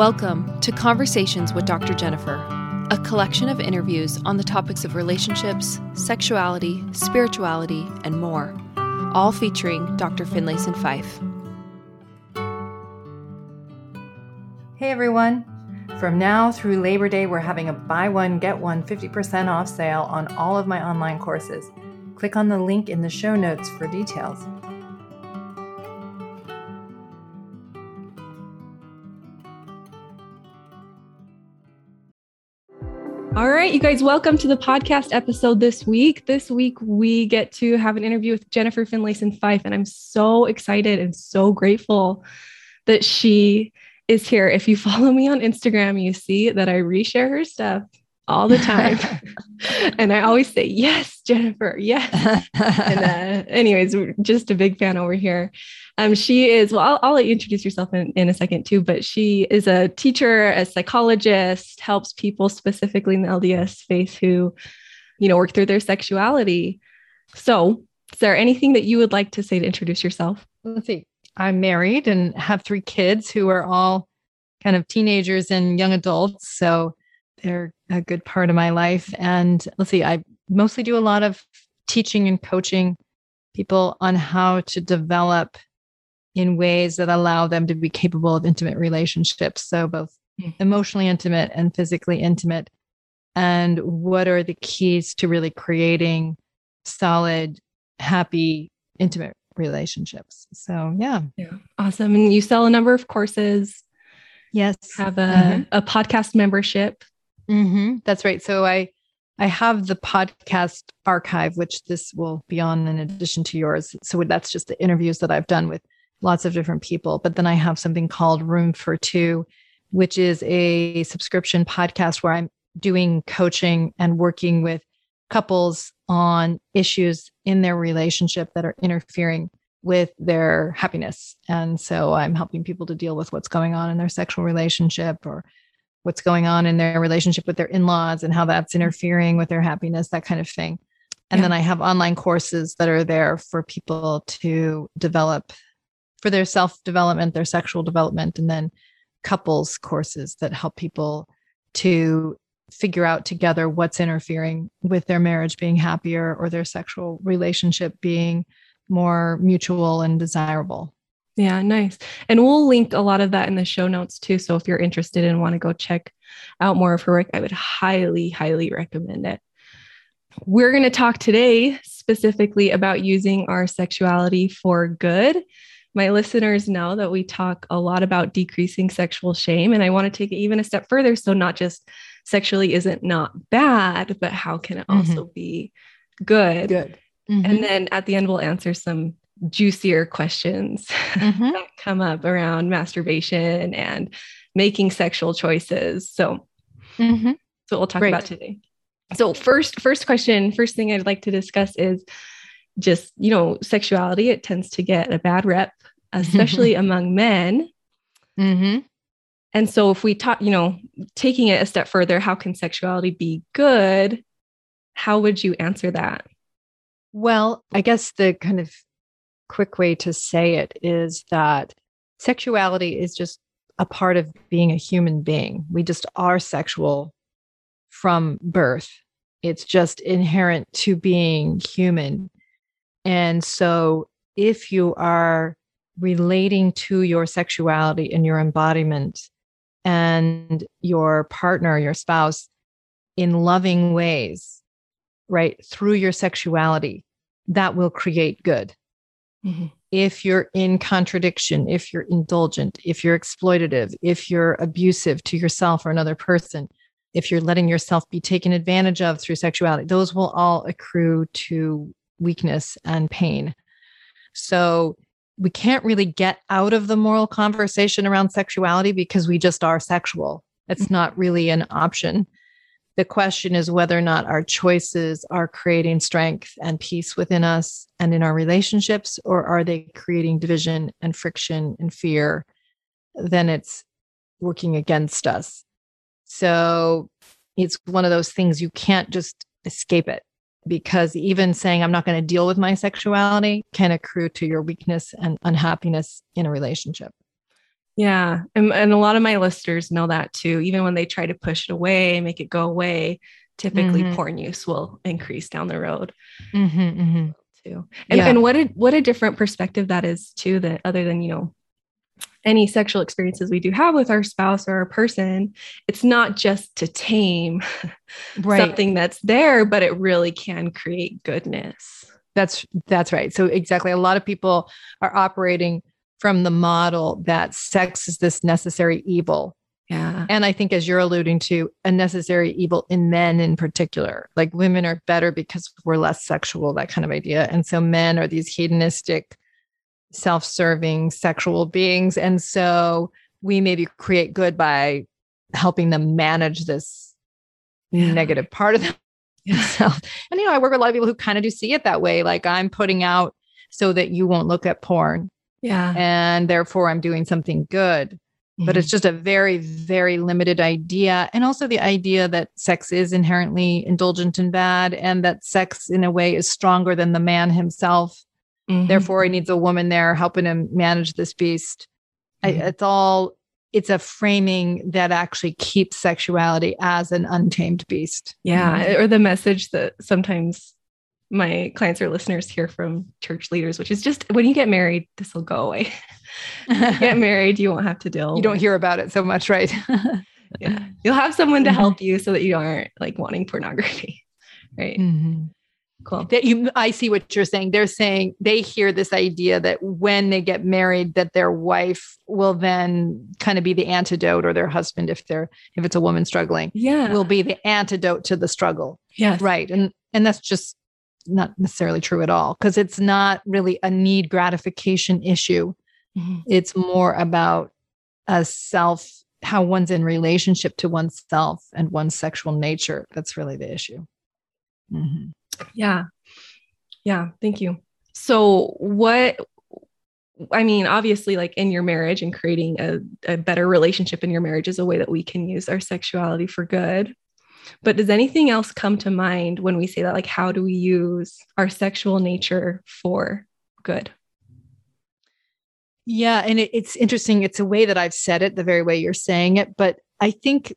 Welcome to Conversations with Dr. Jennifer, a collection of interviews on the topics of relationships, sexuality, spirituality, and more, all featuring Dr. Finlayson Fife. Hey everyone! From now through Labor Day, we're having a buy one, get one 50% off sale on all of my online courses. Click on the link in the show notes for details. All right, you guys, welcome to the podcast episode this week. This week, we get to have an interview with Jennifer Finlayson Fife, and I'm so excited and so grateful that she is here. If you follow me on Instagram, you see that I reshare her stuff all the time. and I always say, Yes, Jennifer, yes. and uh, anyways, just a big fan over here. Um, she is, well, I'll, I'll let you introduce yourself in, in a second too, but she is a teacher, a psychologist, helps people specifically in the LDS space who, you know, work through their sexuality. So, is there anything that you would like to say to introduce yourself? Let's see. I'm married and have three kids who are all kind of teenagers and young adults. So they're a good part of my life. And let's see, I mostly do a lot of teaching and coaching people on how to develop in ways that allow them to be capable of intimate relationships. So, both mm. emotionally intimate and physically intimate. And what are the keys to really creating solid, happy, intimate relationships? So, yeah. Yeah. Awesome. And you sell a number of courses. Yes. Have a, mm-hmm. a podcast membership. Mm-hmm. That's right. So, I, I have the podcast archive, which this will be on in addition to yours. So that's just the interviews that I've done with lots of different people. But then I have something called Room for Two, which is a subscription podcast where I'm doing coaching and working with couples on issues in their relationship that are interfering with their happiness. And so I'm helping people to deal with what's going on in their sexual relationship or what's going on in their relationship with their in laws and how that's mm-hmm. interfering with their happiness, that kind of thing. And yeah. then I have online courses that are there for people to develop for their self development, their sexual development, and then couples courses that help people to figure out together what's interfering with their marriage being happier or their sexual relationship being more mutual and desirable. Yeah, nice. And we'll link a lot of that in the show notes too. So if you're interested and want to go check out more of her work, I would highly, highly recommend it. We're going to talk today specifically about using our sexuality for good my listeners know that we talk a lot about decreasing sexual shame. And I want to take it even a step further. So, not just sexually isn't not bad, but how can it also mm-hmm. be good? Good. Mm-hmm. And then at the end, we'll answer some juicier questions mm-hmm. that come up around masturbation and making sexual choices. So, mm-hmm. so we'll talk Great. about today. So first, first question, first thing I'd like to discuss is just, you know, sexuality. It tends to get a bad rep especially among men. Mm-hmm. And so, if we talk, you know, taking it a step further, how can sexuality be good? How would you answer that? Well, I guess the kind of quick way to say it is that sexuality is just a part of being a human being. We just are sexual from birth, it's just inherent to being human. And so, if you are relating to your sexuality and your embodiment and your partner, your spouse in loving ways, right? Through your sexuality, that will create good. Mm-hmm. If you're in contradiction, if you're indulgent, if you're exploitative, if you're abusive to yourself or another person, if you're letting yourself be taken advantage of through sexuality, those will all accrue to weakness and pain. So we can't really get out of the moral conversation around sexuality because we just are sexual. It's mm-hmm. not really an option. The question is whether or not our choices are creating strength and peace within us and in our relationships, or are they creating division and friction and fear? Then it's working against us. So it's one of those things you can't just escape it because even saying I'm not going to deal with my sexuality can accrue to your weakness and unhappiness in a relationship. Yeah. And, and a lot of my listeners know that too. Even when they try to push it away, make it go away, typically mm-hmm. porn use will increase down the road. Mm-hmm, mm-hmm. Too. And, yeah. and what a what a different perspective that is too, that other than, you know, any sexual experiences we do have with our spouse or our person, it's not just to tame right. something that's there, but it really can create goodness. That's that's right. So exactly a lot of people are operating from the model that sex is this necessary evil. Yeah. And I think as you're alluding to, a necessary evil in men in particular. Like women are better because we're less sexual, that kind of idea. And so men are these hedonistic self serving sexual beings. And so we maybe create good by helping them manage this yeah. negative part of themselves. and, you know, I work with a lot of people who kind of do see it that way. Like I'm putting out so that you won't look at porn. Yeah. And therefore I'm doing something good. Mm-hmm. But it's mm-hmm. just a very, very limited idea. And also the idea that sex is inherently indulgent and bad, and that sex, in a way, is stronger than the man himself Mm-hmm. Therefore, he needs a woman there helping him manage this beast. Mm-hmm. I, it's all, it's a framing that actually keeps sexuality as an untamed beast. Yeah. Or the message that sometimes my clients or listeners hear from church leaders, which is just when you get married, this will go away. get married, you won't have to deal. You don't hear about it so much, right? yeah. You'll have someone to mm-hmm. help you so that you aren't like wanting pornography. Right. Mm-hmm. Cool. That you I see what you're saying. They're saying they hear this idea that when they get married, that their wife will then kind of be the antidote or their husband if they're if it's a woman struggling. Yeah. Will be the antidote to the struggle. Yes. Right. And and that's just not necessarily true at all because it's not really a need gratification issue. Mm-hmm. It's more about a self how one's in relationship to oneself and one's sexual nature. That's really the issue. Mm-hmm. Yeah. Yeah. Thank you. So, what, I mean, obviously, like in your marriage and creating a, a better relationship in your marriage is a way that we can use our sexuality for good. But does anything else come to mind when we say that? Like, how do we use our sexual nature for good? Yeah. And it, it's interesting. It's a way that I've said it the very way you're saying it. But I think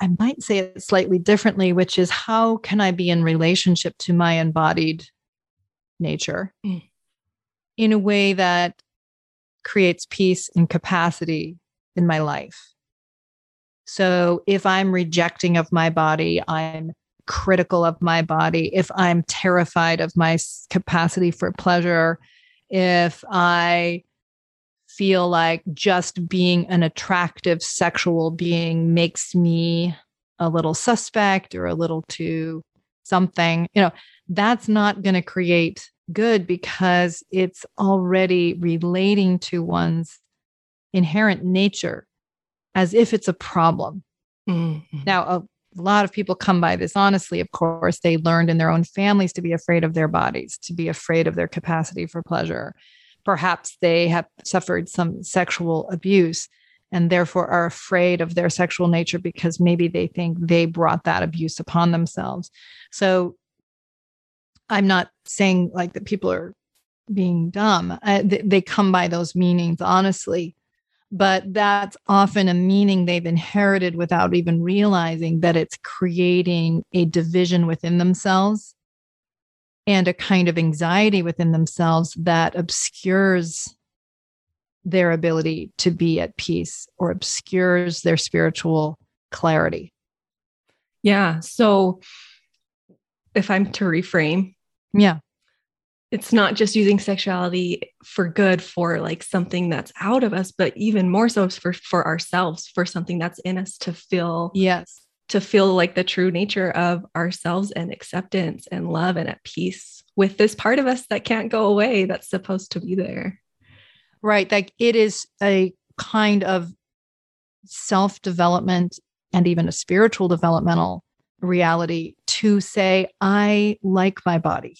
I might say it slightly differently, which is how can I be in relationship to my embodied nature mm. in a way that creates peace and capacity in my life? So if I'm rejecting of my body, I'm critical of my body, if I'm terrified of my capacity for pleasure, if I feel like just being an attractive sexual being makes me a little suspect or a little too something, you know, that's not going to create good because it's already relating to one's inherent nature as if it's a problem. Mm-hmm. Now, a lot of people come by this honestly. Of course, they learned in their own families to be afraid of their bodies, to be afraid of their capacity for pleasure perhaps they have suffered some sexual abuse and therefore are afraid of their sexual nature because maybe they think they brought that abuse upon themselves. So I'm not saying like that people are being dumb. I, they come by those meanings honestly, but that's often a meaning they've inherited without even realizing that it's creating a division within themselves and a kind of anxiety within themselves that obscures their ability to be at peace or obscures their spiritual clarity. Yeah. So if I'm to reframe, yeah. It's not just using sexuality for good for like something that's out of us, but even more so for for ourselves, for something that's in us to feel yes to feel like the true nature of ourselves and acceptance and love and at peace with this part of us that can't go away that's supposed to be there. Right. Like it is a kind of self development and even a spiritual developmental reality to say, I like my body.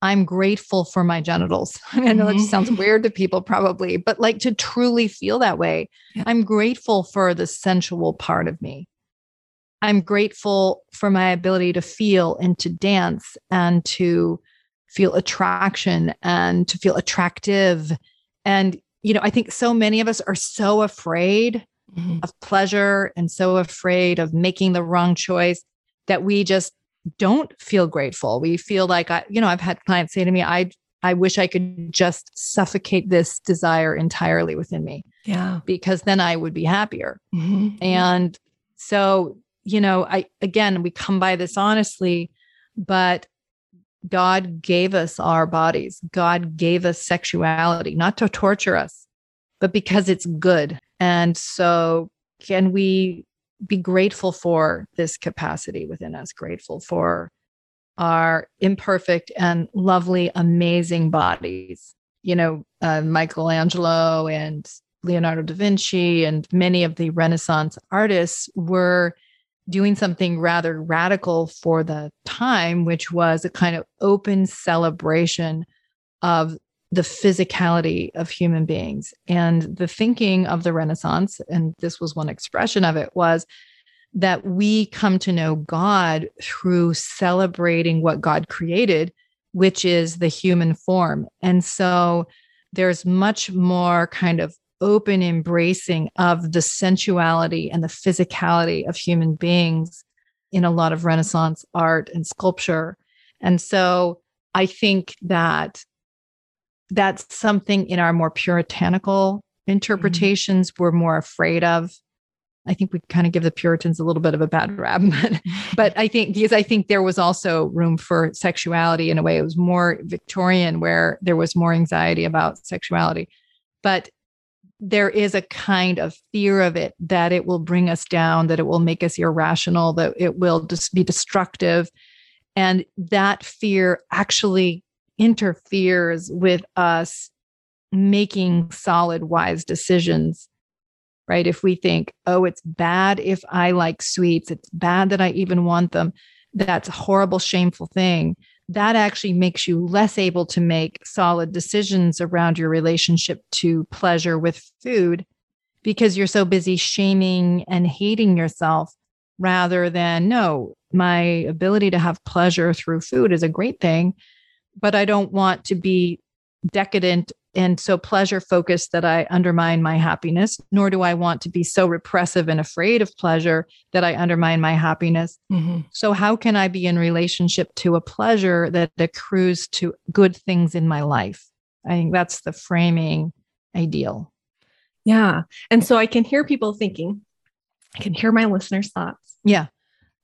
I'm grateful for my genitals. I know that sounds mm-hmm. weird to people, probably, but like to truly feel that way. Yeah. I'm grateful for the sensual part of me. I'm grateful for my ability to feel and to dance and to feel attraction and to feel attractive. And you know, I think so many of us are so afraid mm-hmm. of pleasure and so afraid of making the wrong choice that we just don't feel grateful. We feel like I, you know, I've had clients say to me, I I wish I could just suffocate this desire entirely within me. Yeah. Because then I would be happier. Mm-hmm. And so, you know, I again we come by this honestly, but God gave us our bodies. God gave us sexuality, not to torture us, but because it's good. And so, can we be grateful for this capacity within us, grateful for our imperfect and lovely, amazing bodies? You know, uh, Michelangelo and Leonardo da Vinci and many of the Renaissance artists were doing something rather radical for the time, which was a kind of open celebration of the physicality of human beings. And the thinking of the Renaissance, and this was one expression of it, was that we come to know God through celebrating what God created, which is the human form. And so there's much more kind of open embracing of the sensuality and the physicality of human beings in a lot of Renaissance art and sculpture. And so I think that that's something in our more puritanical interpretations mm-hmm. we're more afraid of. I think we kind of give the Puritans a little bit of a bad rap, but, but I think because I think there was also room for sexuality in a way. It was more Victorian where there was more anxiety about sexuality. But there is a kind of fear of it that it will bring us down, that it will make us irrational, that it will just be destructive. And that fear actually interferes with us making solid, wise decisions. Right. If we think, oh, it's bad if I like sweets, it's bad that I even want them, that's a horrible, shameful thing that actually makes you less able to make solid decisions around your relationship to pleasure with food because you're so busy shaming and hating yourself rather than no my ability to have pleasure through food is a great thing but i don't want to be decadent and so pleasure focused that I undermine my happiness, nor do I want to be so repressive and afraid of pleasure that I undermine my happiness. Mm-hmm. So, how can I be in relationship to a pleasure that accrues to good things in my life? I think that's the framing ideal. Yeah. And so I can hear people thinking, I can hear my listeners' thoughts. Yeah.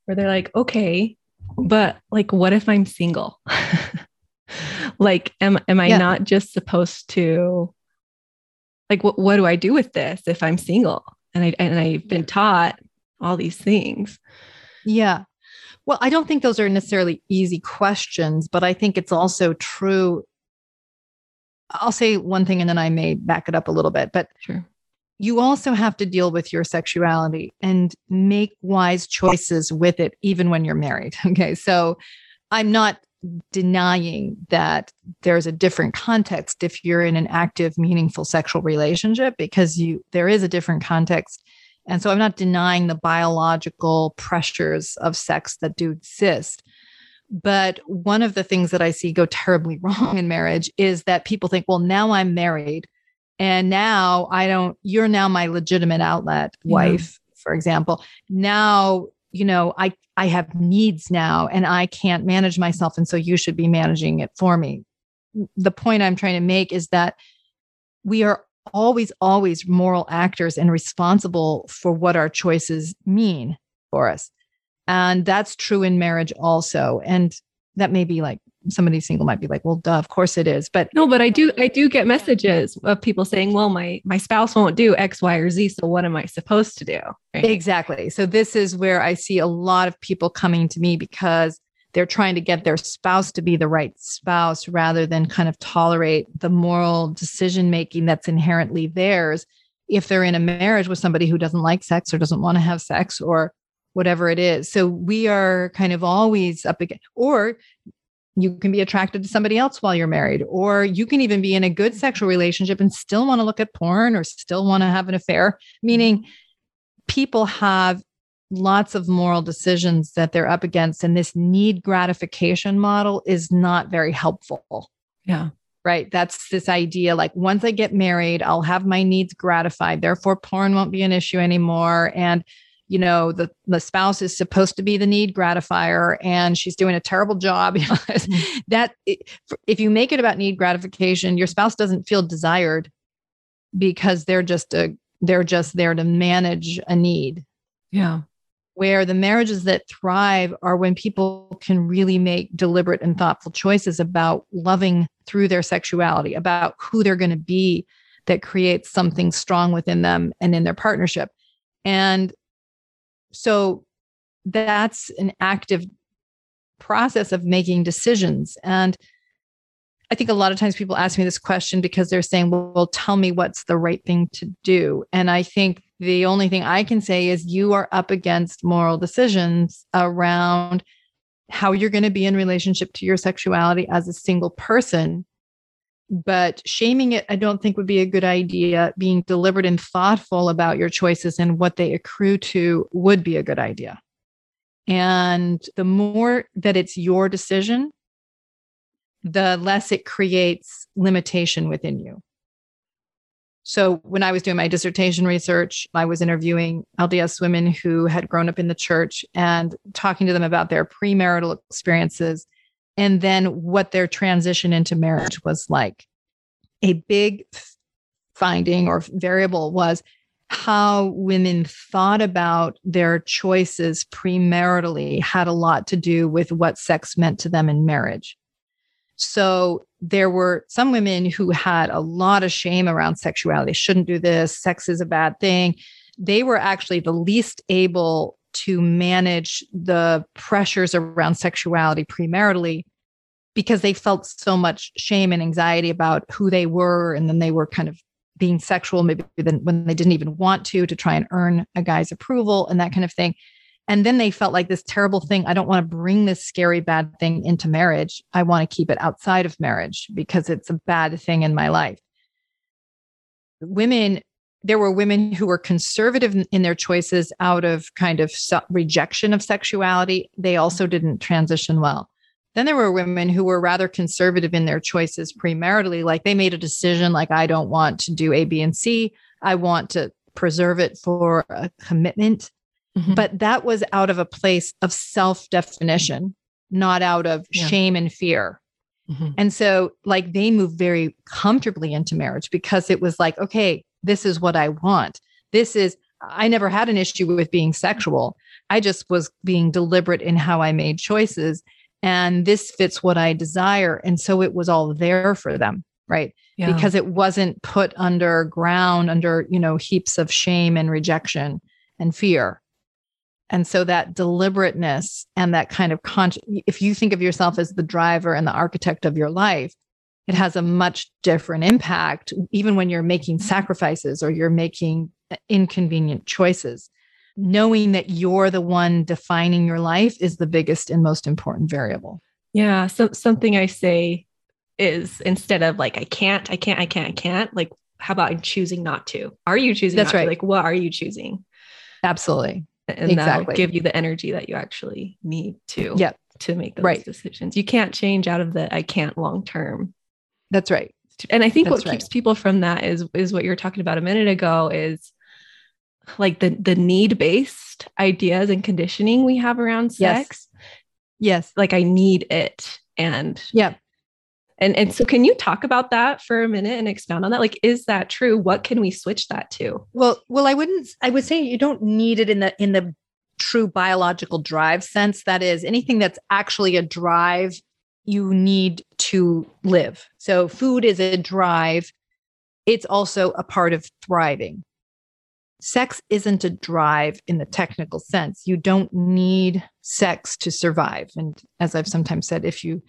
Where they're like, okay, but like, what if I'm single? like am am i yeah. not just supposed to like what what do i do with this if i'm single? And i and i've been taught all these things. Yeah. Well i don't think those are necessarily easy questions but i think it's also true. I'll say one thing and then i may back it up a little bit but sure. you also have to deal with your sexuality and make wise choices with it even when you're married. Okay. So i'm not denying that there's a different context if you're in an active meaningful sexual relationship because you there is a different context. And so i'm not denying the biological pressures of sex that do exist. But one of the things that i see go terribly wrong in marriage is that people think well now i'm married and now i don't you're now my legitimate outlet wife for example. Now you know i I have needs now and I can't manage myself. And so you should be managing it for me. The point I'm trying to make is that we are always, always moral actors and responsible for what our choices mean for us. And that's true in marriage also. And that may be like somebody single might be like, well, duh, of course it is. But no, but I do, I do get messages of people saying, well, my, my spouse won't do X, Y, or Z. So what am I supposed to do? Right? Exactly. So this is where I see a lot of people coming to me because they're trying to get their spouse to be the right spouse rather than kind of tolerate the moral decision making that's inherently theirs if they're in a marriage with somebody who doesn't like sex or doesn't want to have sex or whatever it is. So we are kind of always up against, or you can be attracted to somebody else while you're married, or you can even be in a good sexual relationship and still want to look at porn or still want to have an affair, meaning people have lots of moral decisions that they're up against. And this need gratification model is not very helpful. Yeah. right? That's this idea like once I get married, I'll have my needs gratified. Therefore, porn won't be an issue anymore. And you know the the spouse is supposed to be the need gratifier and she's doing a terrible job. Mm-hmm. that if you make it about need gratification your spouse doesn't feel desired because they're just a they're just there to manage a need. Yeah. Where the marriages that thrive are when people can really make deliberate and thoughtful choices about loving through their sexuality about who they're going to be that creates something strong within them and in their partnership. And so that's an active process of making decisions. And I think a lot of times people ask me this question because they're saying, well, well, tell me what's the right thing to do. And I think the only thing I can say is you are up against moral decisions around how you're going to be in relationship to your sexuality as a single person but shaming it i don't think would be a good idea. Being deliberate and thoughtful about your choices and what they accrue to would be a good idea. And the more that it's your decision the less it creates limitation within you. So when i was doing my dissertation research i was interviewing lds women who had grown up in the church and talking to them about their premarital experiences and then what their transition into marriage was like. A big finding or variable was how women thought about their choices premaritally had a lot to do with what sex meant to them in marriage. So there were some women who had a lot of shame around sexuality, shouldn't do this, sex is a bad thing. They were actually the least able to manage the pressures around sexuality premaritally because they felt so much shame and anxiety about who they were and then they were kind of being sexual maybe then when they didn't even want to to try and earn a guy's approval and that kind of thing. And then they felt like this terrible thing i don't want to bring this scary bad thing into marriage. I want to keep it outside of marriage because it's a bad thing in my life. Women there were women who were conservative in their choices out of kind of rejection of sexuality. They also didn't transition well. Then there were women who were rather conservative in their choices premaritally. Like they made a decision, like, I don't want to do A, B, and C. I want to preserve it for a commitment. Mm-hmm. But that was out of a place of self definition, not out of yeah. shame and fear. Mm-hmm. And so, like, they moved very comfortably into marriage because it was like, okay, this is what I want. This is, I never had an issue with being sexual. I just was being deliberate in how I made choices. And this fits what I desire. And so it was all there for them, right? Yeah. Because it wasn't put underground under, you know, heaps of shame and rejection and fear. And so that deliberateness and that kind of conscious, if you think of yourself as the driver and the architect of your life, it has a much different impact, even when you're making sacrifices or you're making inconvenient choices. Knowing that you're the one defining your life is the biggest and most important variable. Yeah. So something I say is instead of like, I can't, I can't, I can't, I can't, like, how about I'm choosing not to? Are you choosing That's right. To? Like, what are you choosing? Absolutely. And exactly. that'll give you the energy that you actually need to, yep. to make those right. decisions. You can't change out of the I can't long term that's right. And I think That's what right. keeps people from that is is what you were talking about a minute ago is like the the need based ideas and conditioning we have around sex. Yes. yes. Like I need it. And yeah. And and so can you talk about that for a minute and expound on that? Like, is that true? What can we switch that to? Well, well, I wouldn't I would say you don't need it in the in the true biological drive sense. That is anything that's actually a drive you need to live. So, food is a drive, it's also a part of thriving. Sex isn't a drive in the technical sense. You don't need sex to survive. And as I've sometimes said, if you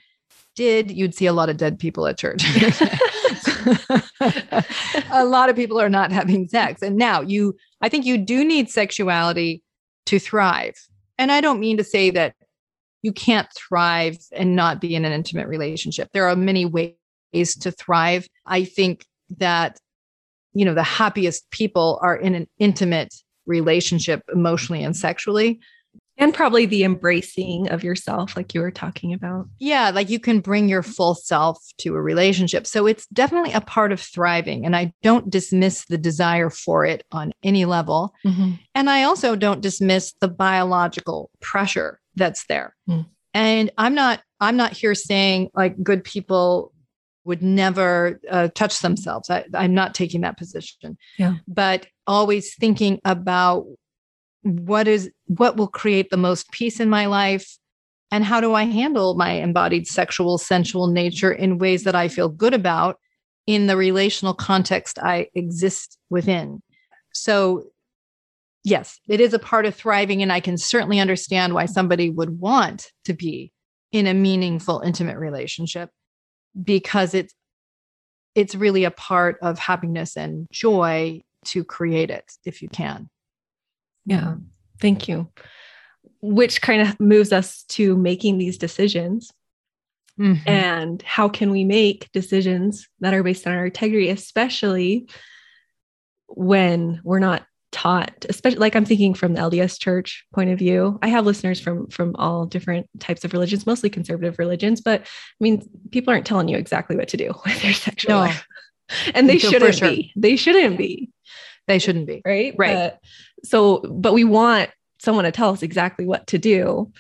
did, you'd see a lot of dead people at church. a lot of people are not having sex. And now you, I think you do need sexuality to thrive. And I don't mean to say that you can't thrive and not be in an intimate relationship. There are many ways to thrive. I think that, you know, the happiest people are in an intimate relationship emotionally and sexually. And probably the embracing of yourself, like you were talking about. Yeah, like you can bring your full self to a relationship. So it's definitely a part of thriving. And I don't dismiss the desire for it on any level. Mm-hmm. And I also don't dismiss the biological pressure that's there. Mm. And I'm not I'm not here saying like good people would never uh, touch themselves. I, I'm not taking that position. Yeah. But always thinking about what is what will create the most peace in my life and how do I handle my embodied sexual sensual nature in ways that I feel good about in the relational context I exist within. So yes, it is a part of thriving and I can certainly understand why somebody would want to be in a meaningful intimate relationship because it's it's really a part of happiness and joy to create it if you can. Yeah thank you. Which kind of moves us to making these decisions. Mm-hmm. and how can we make decisions that are based on our integrity especially when we're not taught especially like i'm thinking from the lds church point of view. I have listeners from from all different types of religions mostly conservative religions but i mean people aren't telling you exactly what to do with your sexual no. life. And they shouldn't sure. be. They shouldn't be. They shouldn't be. Right? Right. Uh, so but we want someone to tell us exactly what to do.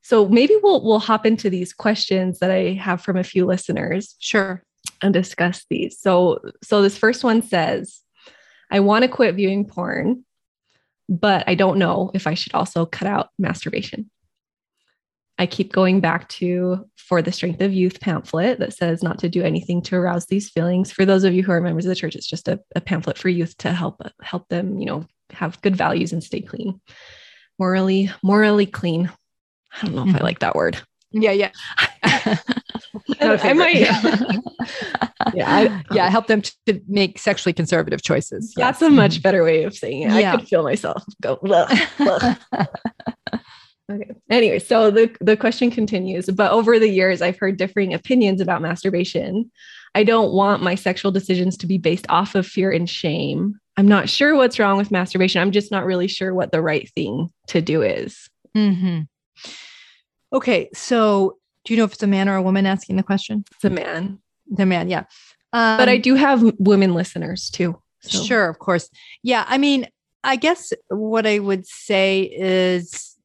So maybe we'll we'll hop into these questions that i have from a few listeners sure. and discuss these. So so this first one says I want to quit viewing porn, but I don't know if I should also cut out masturbation. I keep going back to For the Strength of Youth pamphlet that says not to do anything to arouse these feelings. For those of you who are members of the church, it's just a, a pamphlet for youth to help help them, you know, have good values and stay clean. Morally, morally clean. I don't know if I mm-hmm. like that word. Yeah, yeah. I might. yeah, I, yeah. Help them to make sexually conservative choices. That's a much better way of saying it. Yeah. I could feel myself go. okay. Anyway, so the the question continues. But over the years, I've heard differing opinions about masturbation. I don't want my sexual decisions to be based off of fear and shame. I'm not sure what's wrong with masturbation. I'm just not really sure what the right thing to do is. Mm-hmm. Okay, so do you know if it's a man or a woman asking the question? It's a man. The man, yeah. Um, but I do have women listeners too. So. Sure, of course. Yeah, I mean, I guess what I would say is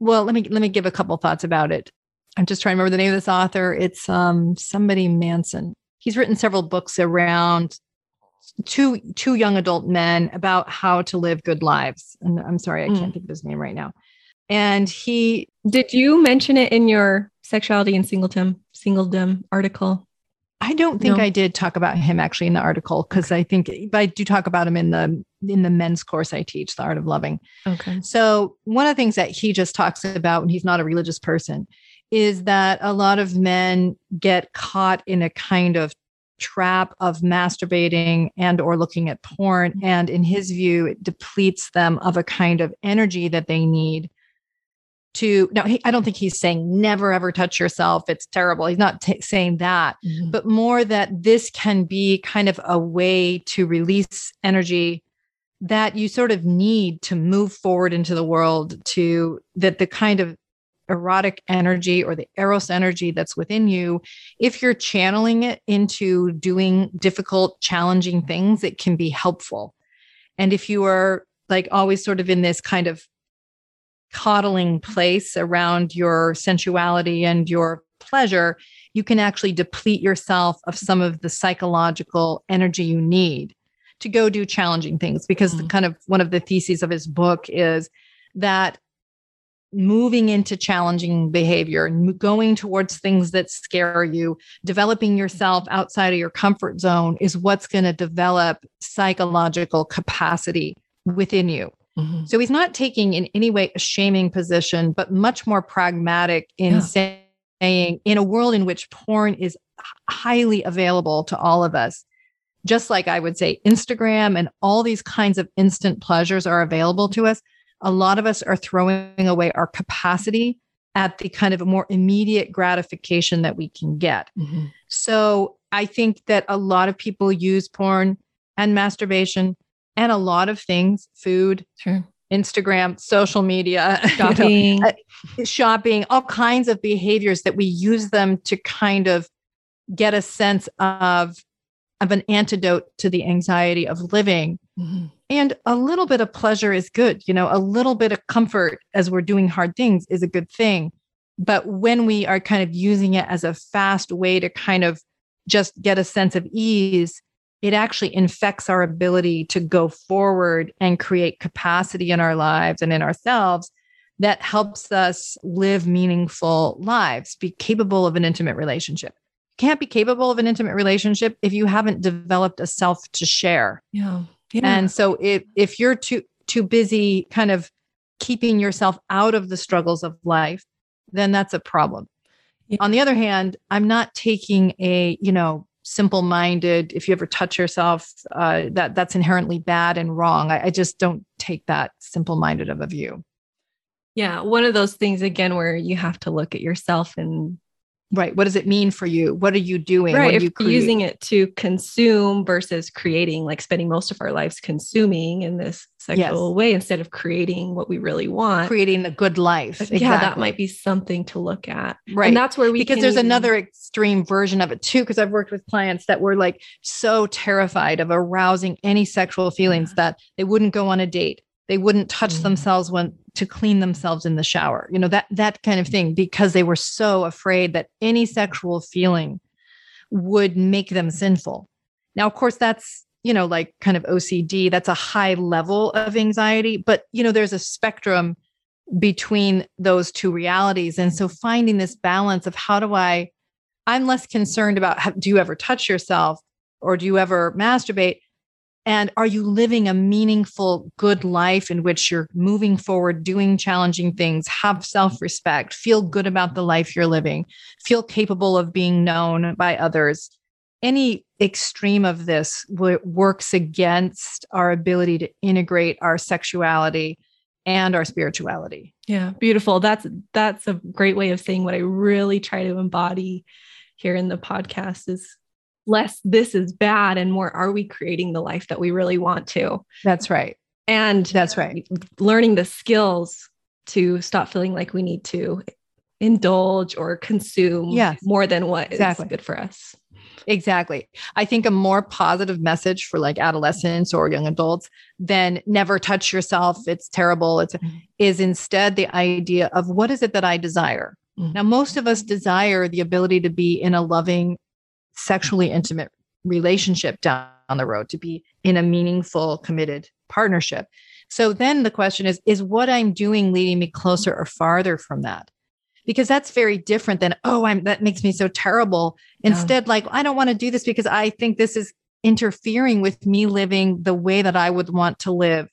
well, let me let me give a couple thoughts about it. I'm just trying to remember the name of this author. It's um somebody Manson. He's written several books around two two young adult men about how to live good lives. And I'm sorry, I can't mm. think of his name right now. And he did you mention it in your sexuality and singledom singledom article? I don't think no. I did talk about him actually in the article because I think but I do talk about him in the in the men's course I teach, the art of loving. Okay. So one of the things that he just talks about when he's not a religious person is that a lot of men get caught in a kind of trap of masturbating and or looking at porn and in his view it depletes them of a kind of energy that they need to no he, i don't think he's saying never ever touch yourself. It's terrible. He's not t- saying that mm-hmm. but more that this can be kind of a way to release energy that you sort of need to move forward into the world to that the kind of erotic energy or the eros energy that's within you if you're channeling it into doing difficult challenging things it can be helpful. And if you are like always sort of in this kind of coddling place around your sensuality and your pleasure, you can actually deplete yourself of some of the psychological energy you need to go do challenging things. Because mm-hmm. the kind of one of the theses of his book is that moving into challenging behavior and going towards things that scare you, developing yourself outside of your comfort zone is what's going to develop psychological capacity within you. Mm-hmm. So he's not taking in any way a shaming position, but much more pragmatic in yeah. saying, in a world in which porn is highly available to all of us, just like I would say Instagram and all these kinds of instant pleasures are available to us, a lot of us are throwing away our capacity at the kind of more immediate gratification that we can get. Mm-hmm. So I think that a lot of people use porn and masturbation and a lot of things, food, sure. Instagram, social media, shopping, you know, uh, shopping, all kinds of behaviors that we use them to kind of get a sense of of an antidote to the anxiety of living. Mm-hmm. And a little bit of pleasure is good. You know, a little bit of comfort as we're doing hard things is a good thing. But when we are kind of using it as a fast way to kind of just get a sense of ease, it actually infects our ability to go forward and create capacity in our lives and in ourselves that helps us live meaningful lives, be capable of an intimate relationship. You can't be capable of an intimate relationship if you haven't developed a self to share. Yeah. yeah. And so if if you're too too busy kind of keeping yourself out of the struggles of life, then that's a problem. Yeah. On the other hand, I'm not taking a, you know, simple minded if you ever touch yourself uh, that that's inherently bad and wrong. I, I just don't take that simple minded of a view. Yeah one of those things again where you have to look at yourself and Right. What does it mean for you? What are you doing? Right. If you using it to consume versus creating, like spending most of our lives consuming in this sexual yes. way instead of creating what we really want. Creating a good life. Exactly. Yeah, that might be something to look at. Right. And that's where we because there's even... another extreme version of it too. Because I've worked with clients that were like so terrified of arousing any sexual feelings yeah. that they wouldn't go on a date they wouldn't touch mm. themselves when to clean themselves in the shower you know that that kind of thing because they were so afraid that any sexual feeling would make them sinful. Now of course that's you know like kind of ocd that's a high level of anxiety but you know there's a spectrum between those two realities. And so finding this balance of how do i i'm less concerned about how, do you ever touch yourself or do you ever masturbate and are you living a meaningful, good life in which you're moving forward, doing challenging things, have self respect, feel good about the life you're living, feel capable of being known by others? Any extreme of this works against our ability to integrate our sexuality and our spirituality. Yeah, beautiful. That's that's a great way of saying what I really try to embody here in the podcast is less this is bad and more are we creating the life that we really want to that's right and that's right learning the skills to stop feeling like we need to indulge or consume yes. more than what exactly. is good for us Exactly. I think a more positive message for like adolescents or young adults than never touch yourself, it's terrible, it's mm-hmm. is instead the idea of what is it that I desire? Mm-hmm. Now most of us desire the ability to be in a loving sexually intimate relationship down the road, to be in a meaningful, committed partnership. So then the question is is what I'm doing leading me closer or farther from that? Because that's very different than, oh, I'm that makes me so terrible. Instead, yeah. like, I don't want to do this because I think this is interfering with me living the way that I would want to live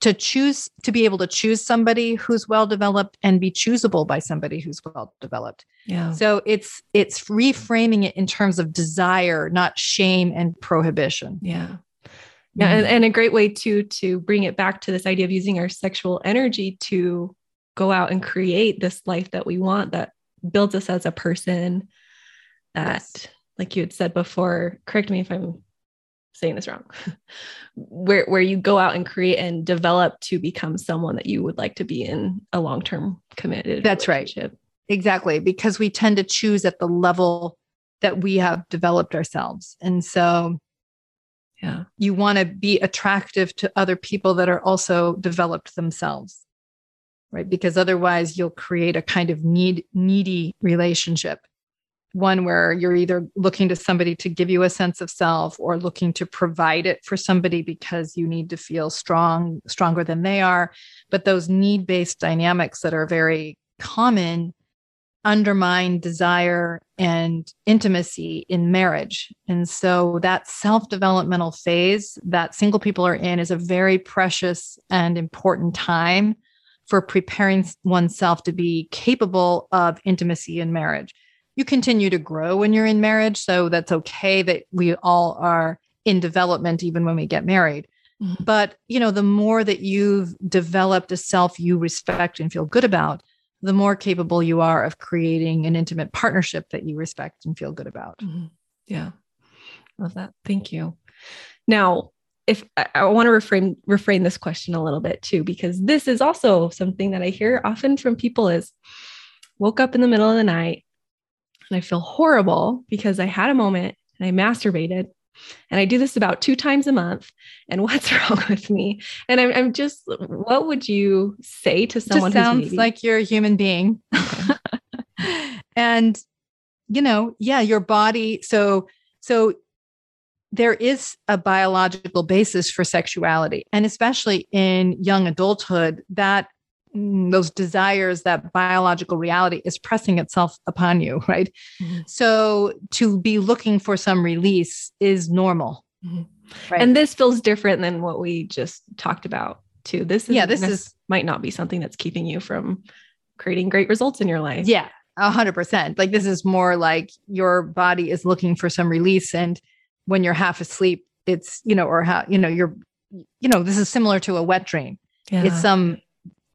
to choose to be able to choose somebody who's well developed and be choosable by somebody who's well developed. Yeah. So it's it's reframing it in terms of desire not shame and prohibition. Yeah. Yeah and, mm-hmm. and a great way to to bring it back to this idea of using our sexual energy to go out and create this life that we want that builds us as a person that yes. like you had said before correct me if i'm saying this wrong where where you go out and create and develop to become someone that you would like to be in a long-term committed that's right. exactly because we tend to choose at the level that we have developed ourselves. And so yeah. you want to be attractive to other people that are also developed themselves right? Because otherwise you'll create a kind of need needy relationship one where you're either looking to somebody to give you a sense of self or looking to provide it for somebody because you need to feel strong stronger than they are. But those need based dynamics that are very common undermine desire and intimacy in marriage. And so that self developmental phase that single people are in is a very precious and important time for preparing oneself to be capable of intimacy in marriage you continue to grow when you're in marriage. So that's okay that we all are in development even when we get married. Mm-hmm. But, you know, the more that you've developed a self you respect and feel good about, the more capable you are of creating an intimate partnership that you respect and feel good about. Mm-hmm. Yeah. Love that. Thank you. Now, if I, I want to reframe reframe this question a little bit too, because this is also something that I hear often from people is woke up in the middle of the night and I feel horrible because I had a moment and I masturbated. And I do this about two times a month. And what's wrong with me? And I'm, I'm just, what would you say to someone? Just sounds maybe- like you're a human being. and, you know, yeah, your body. So, so there is a biological basis for sexuality. And especially in young adulthood, that those desires, that biological reality is pressing itself upon you, right? Mm-hmm. So to be looking for some release is normal. Mm-hmm. Right. And this feels different than what we just talked about too. This is, yeah, this is might not be something that's keeping you from creating great results in your life. Yeah, a hundred percent. Like this is more like your body is looking for some release and when you're half asleep it's you know or how you know you're you know this is similar to a wet dream yeah. it's some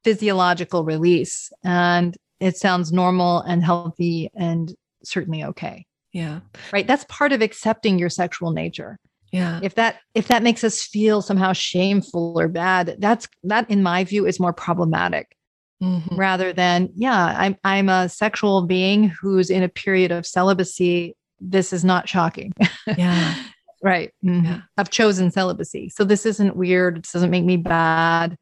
physiological release and it sounds normal and healthy and certainly okay yeah right that's part of accepting your sexual nature yeah if that if that makes us feel somehow shameful or bad that's that in my view is more problematic mm-hmm. rather than yeah i'm i'm a sexual being who's in a period of celibacy this is not shocking. Yeah. right. Mm-hmm. Yeah. I've chosen celibacy. So this isn't weird. It doesn't make me bad.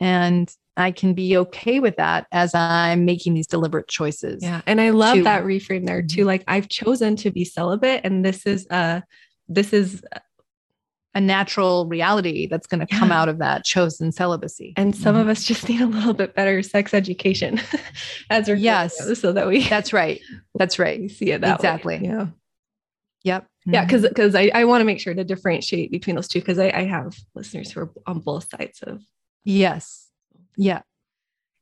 And I can be okay with that as I'm making these deliberate choices. Yeah. And I love to, that reframe there too. Mm-hmm. Like I've chosen to be celibate and this is uh this is a natural reality that's going to come out of that chosen celibacy. And some mm-hmm. of us just need a little bit better sex education as we're yes, so that we that's right. That's right. We see it that exactly. Way. Yeah. Yep. Yeah, because because I, I want to make sure to differentiate between those two because I, I have listeners who are on both sides of yes. Yeah.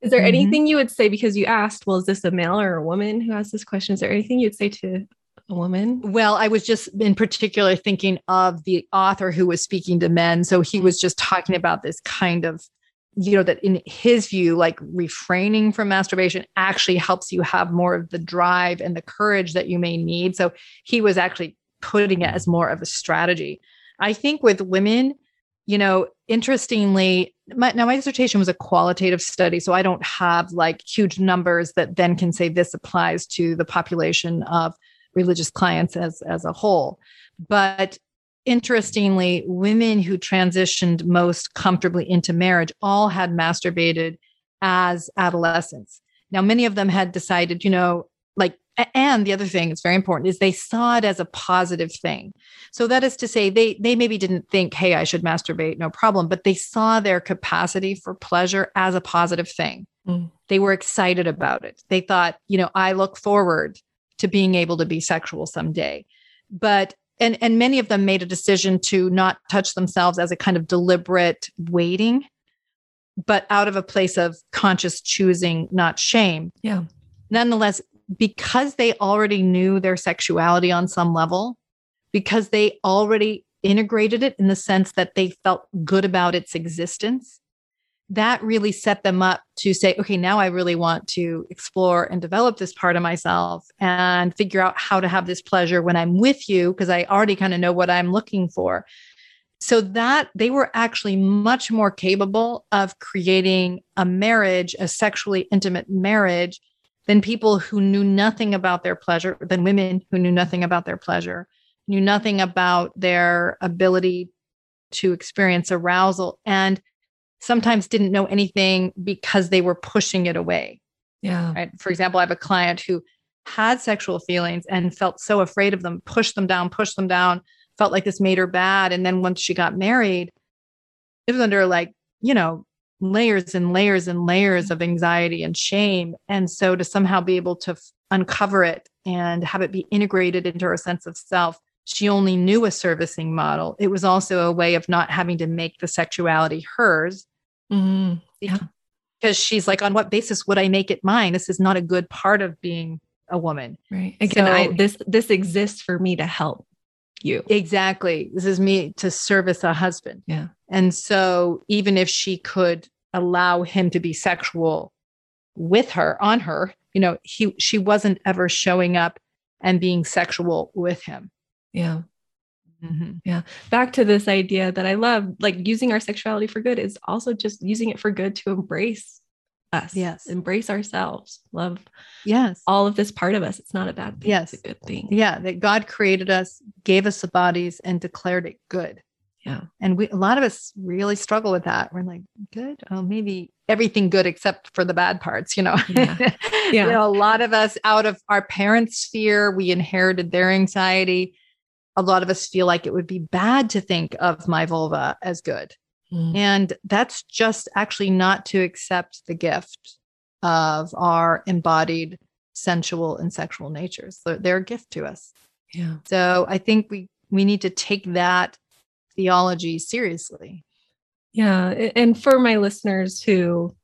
Is there mm-hmm. anything you would say because you asked, well, is this a male or a woman who has this question? Is there anything you'd say to a woman? Well, I was just in particular thinking of the author who was speaking to men. So he was just talking about this kind of you know that in his view like refraining from masturbation actually helps you have more of the drive and the courage that you may need so he was actually putting it as more of a strategy i think with women you know interestingly my, now my dissertation was a qualitative study so i don't have like huge numbers that then can say this applies to the population of religious clients as as a whole but interestingly, women who transitioned most comfortably into marriage all had masturbated as adolescents. Now, many of them had decided, you know, like, and the other thing that's very important is they saw it as a positive thing. So that is to say, they they maybe didn't think, hey, I should masturbate, no problem, but they saw their capacity for pleasure as a positive thing. Mm. They were excited about it. They thought, you know, I look forward to being able to be sexual someday. But and and many of them made a decision to not touch themselves as a kind of deliberate waiting but out of a place of conscious choosing not shame yeah nonetheless because they already knew their sexuality on some level because they already integrated it in the sense that they felt good about its existence that really set them up to say, okay, now I really want to explore and develop this part of myself and figure out how to have this pleasure when I'm with you, because I already kind of know what I'm looking for. So that they were actually much more capable of creating a marriage, a sexually intimate marriage, than people who knew nothing about their pleasure, than women who knew nothing about their pleasure, knew nothing about their ability to experience arousal. And sometimes didn't know anything because they were pushing it away. Yeah. Right. For example, I have a client who had sexual feelings and felt so afraid of them, pushed them down, pushed them down, felt like this made her bad. And then once she got married, it was under like, you know, layers and layers and layers of anxiety and shame. And so to somehow be able to f- uncover it and have it be integrated into her sense of self she only knew a servicing model. It was also a way of not having to make the sexuality hers Mm-hmm. Yeah. Because she's like, on what basis would I make it mine? This is not a good part of being a woman. Right. Again, so, I, this this exists for me to help you. Exactly. This is me to service a husband. Yeah. And so even if she could allow him to be sexual with her, on her, you know, he she wasn't ever showing up and being sexual with him. Yeah. Mm-hmm. Yeah. Back to this idea that I love, like using our sexuality for good is also just using it for good to embrace us. Yes. Embrace ourselves. Love. Yes. All of this part of us. It's not a bad thing. Yes. It's a good thing. Yeah. That God created us, gave us the bodies, and declared it good. Yeah. And we, a lot of us really struggle with that. We're like, good. Oh, maybe everything good except for the bad parts, you know? Yeah. yeah. you know, a lot of us out of our parents' fear, we inherited their anxiety. A lot of us feel like it would be bad to think of my vulva as good. Mm. And that's just actually not to accept the gift of our embodied sensual and sexual natures. They're, they're a gift to us. Yeah. So I think we we need to take that theology seriously. Yeah. And for my listeners who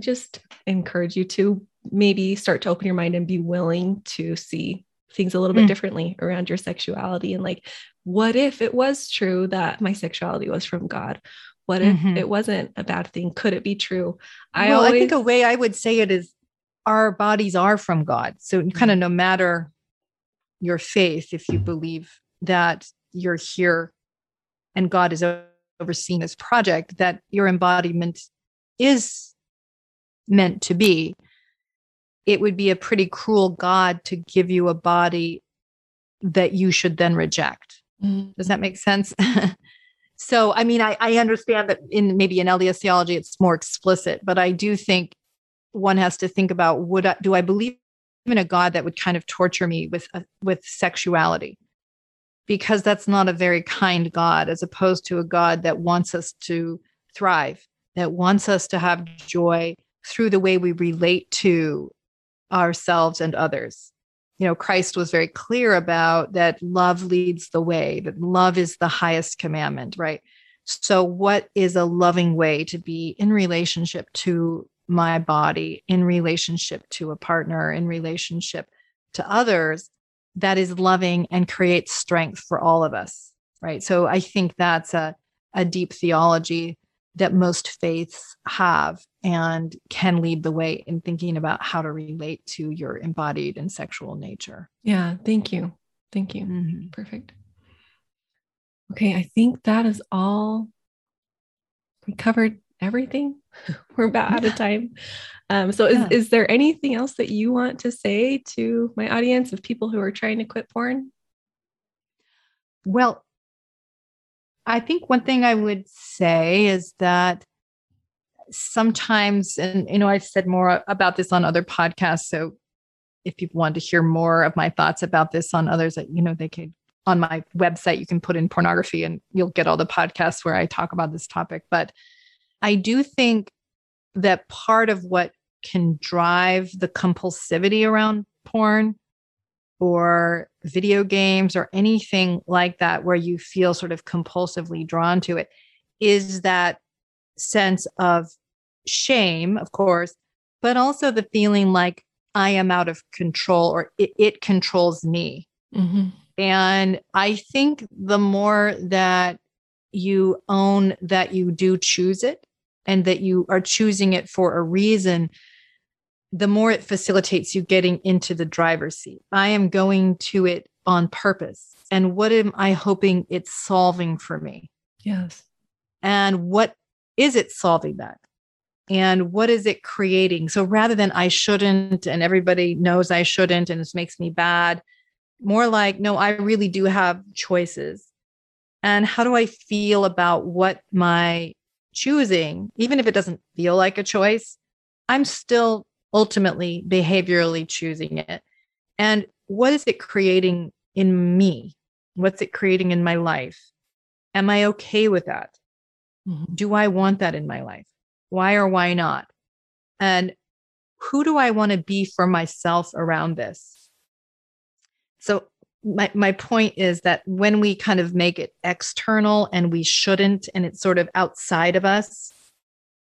just encourage you to maybe start to open your mind and be willing to see things a little bit mm. differently around your sexuality and like what if it was true that my sexuality was from god what if mm-hmm. it wasn't a bad thing could it be true i well, always... i think a way i would say it is our bodies are from god so kind of mm. no matter your faith if you believe that you're here and God is overseeing this project, that your embodiment is meant to be, it would be a pretty cruel God to give you a body that you should then reject. Mm-hmm. Does that make sense? so, I mean, I, I understand that in maybe in LDS theology, it's more explicit, but I do think one has to think about would I, do I believe in a God that would kind of torture me with uh, with sexuality? Because that's not a very kind God, as opposed to a God that wants us to thrive, that wants us to have joy through the way we relate to ourselves and others. You know, Christ was very clear about that love leads the way, that love is the highest commandment, right? So, what is a loving way to be in relationship to my body, in relationship to a partner, in relationship to others? That is loving and creates strength for all of us right? So i think that's a, a deep theology that most faiths have and can lead the way in thinking about how to relate to your embodied and sexual nature. Yeah thank you. Thank you. Mm-hmm. perfect. Okay i think that is all we covered everything we're about out of time um, so is, yeah. is there anything else that you want to say to my audience of people who are trying to quit porn? Well, I think one thing I would say is that sometimes, and you know, I've said more about this on other podcasts. So if people want to hear more of my thoughts about this on others, that you know, they could on my website, you can put in pornography and you'll get all the podcasts where I talk about this topic. But I do think that part of what can drive the compulsivity around porn or video games or anything like that where you feel sort of compulsively drawn to it is that sense of shame, of course, but also the feeling like I am out of control or it, it controls me. Mm-hmm. And I think the more that you own that you do choose it and that you are choosing it for a reason, the more it facilitates you getting into the driver's seat. I am going to it on purpose. And what am I hoping it's solving for me? Yes. And what is it solving that? And what is it creating? So rather than I shouldn't, and everybody knows I shouldn't, and this makes me bad, more like, no, I really do have choices. And how do I feel about what my choosing, even if it doesn't feel like a choice, I'm still ultimately behaviorally choosing it. And what is it creating in me? What's it creating in my life? Am I okay with that? Mm-hmm. Do I want that in my life? Why or why not? And who do I want to be for myself around this? So, my, my point is that when we kind of make it external and we shouldn't, and it's sort of outside of us,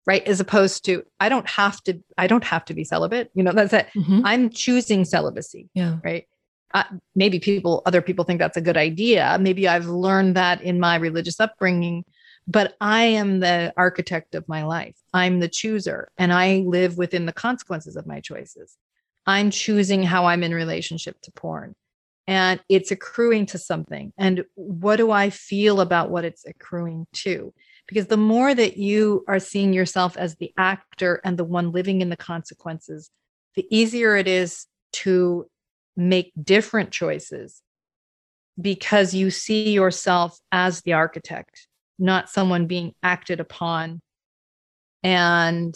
right? As opposed to i don't have to i don't have to be celibate. You know that's it. Mm-hmm. i'm choosing celibacy yeah. right? Uh, maybe people other people think that's a good idea. Maybe i've learned that in my religious upbringing but i am the architect of my life. I'm the chooser and i live within the consequences of my choices. I'm choosing how i'm in relationship to porn and it's accruing to something. And what do I feel about what it's accruing to? Because the more that you are seeing yourself as the actor and the one living in the consequences, the easier it is to make different choices because you see yourself as the architect, not someone being acted upon and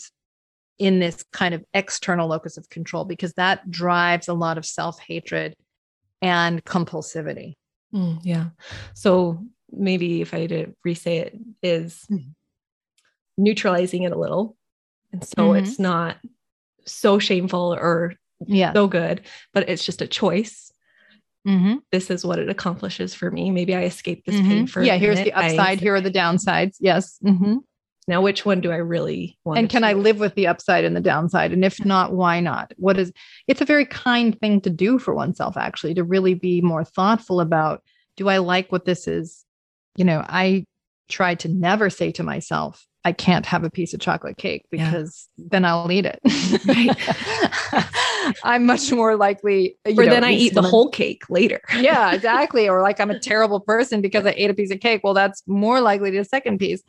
in this kind of external locus of control, because that drives a lot of self hatred and compulsivity. Mm, yeah. So maybe if I had to re-say it, is mm-hmm. neutralizing it a little. And so mm-hmm. it's not so shameful or yeah. so good, but it's just a choice. Mm-hmm. This is what it accomplishes for me. Maybe I escape this pain mm-hmm. for yeah. Here's the upside. I, here are the downsides. Yes. Now, which one do I really want? And can I live with the upside and the downside? And if not, why not? What is? It's a very kind thing to do for oneself, actually, to really be more thoughtful about. Do I like what this is? You know, I try to never say to myself, I can't have a piece of chocolate cake because yeah. then I'll eat it. I'm much more likely. or know, then I eat the whole cake later. yeah, exactly. Or like I'm a terrible person because I ate a piece of cake. Well, that's more likely to a second piece.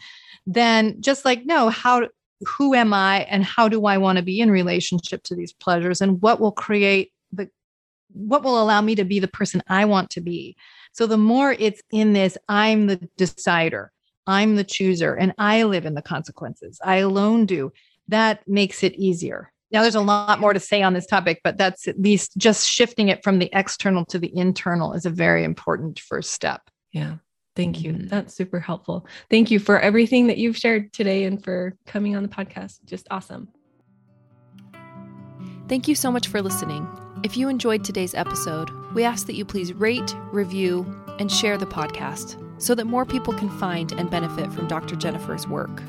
Then just like, no, how, who am I and how do I want to be in relationship to these pleasures and what will create the, what will allow me to be the person I want to be. So the more it's in this, I'm the decider. I'm the chooser and I live in the consequences. I alone do. That makes it easier. Now, there's a lot more to say on this topic, but that's at least just shifting it from the external to the internal is a very important first step. Yeah. Thank you. Mm-hmm. That's super helpful. Thank you for everything that you've shared today and for coming on the podcast. Just awesome. Thank you so much for listening. If you enjoyed today's episode, we ask that you please rate, review, and share the podcast so that more people can find and benefit from Dr. Jennifer's work.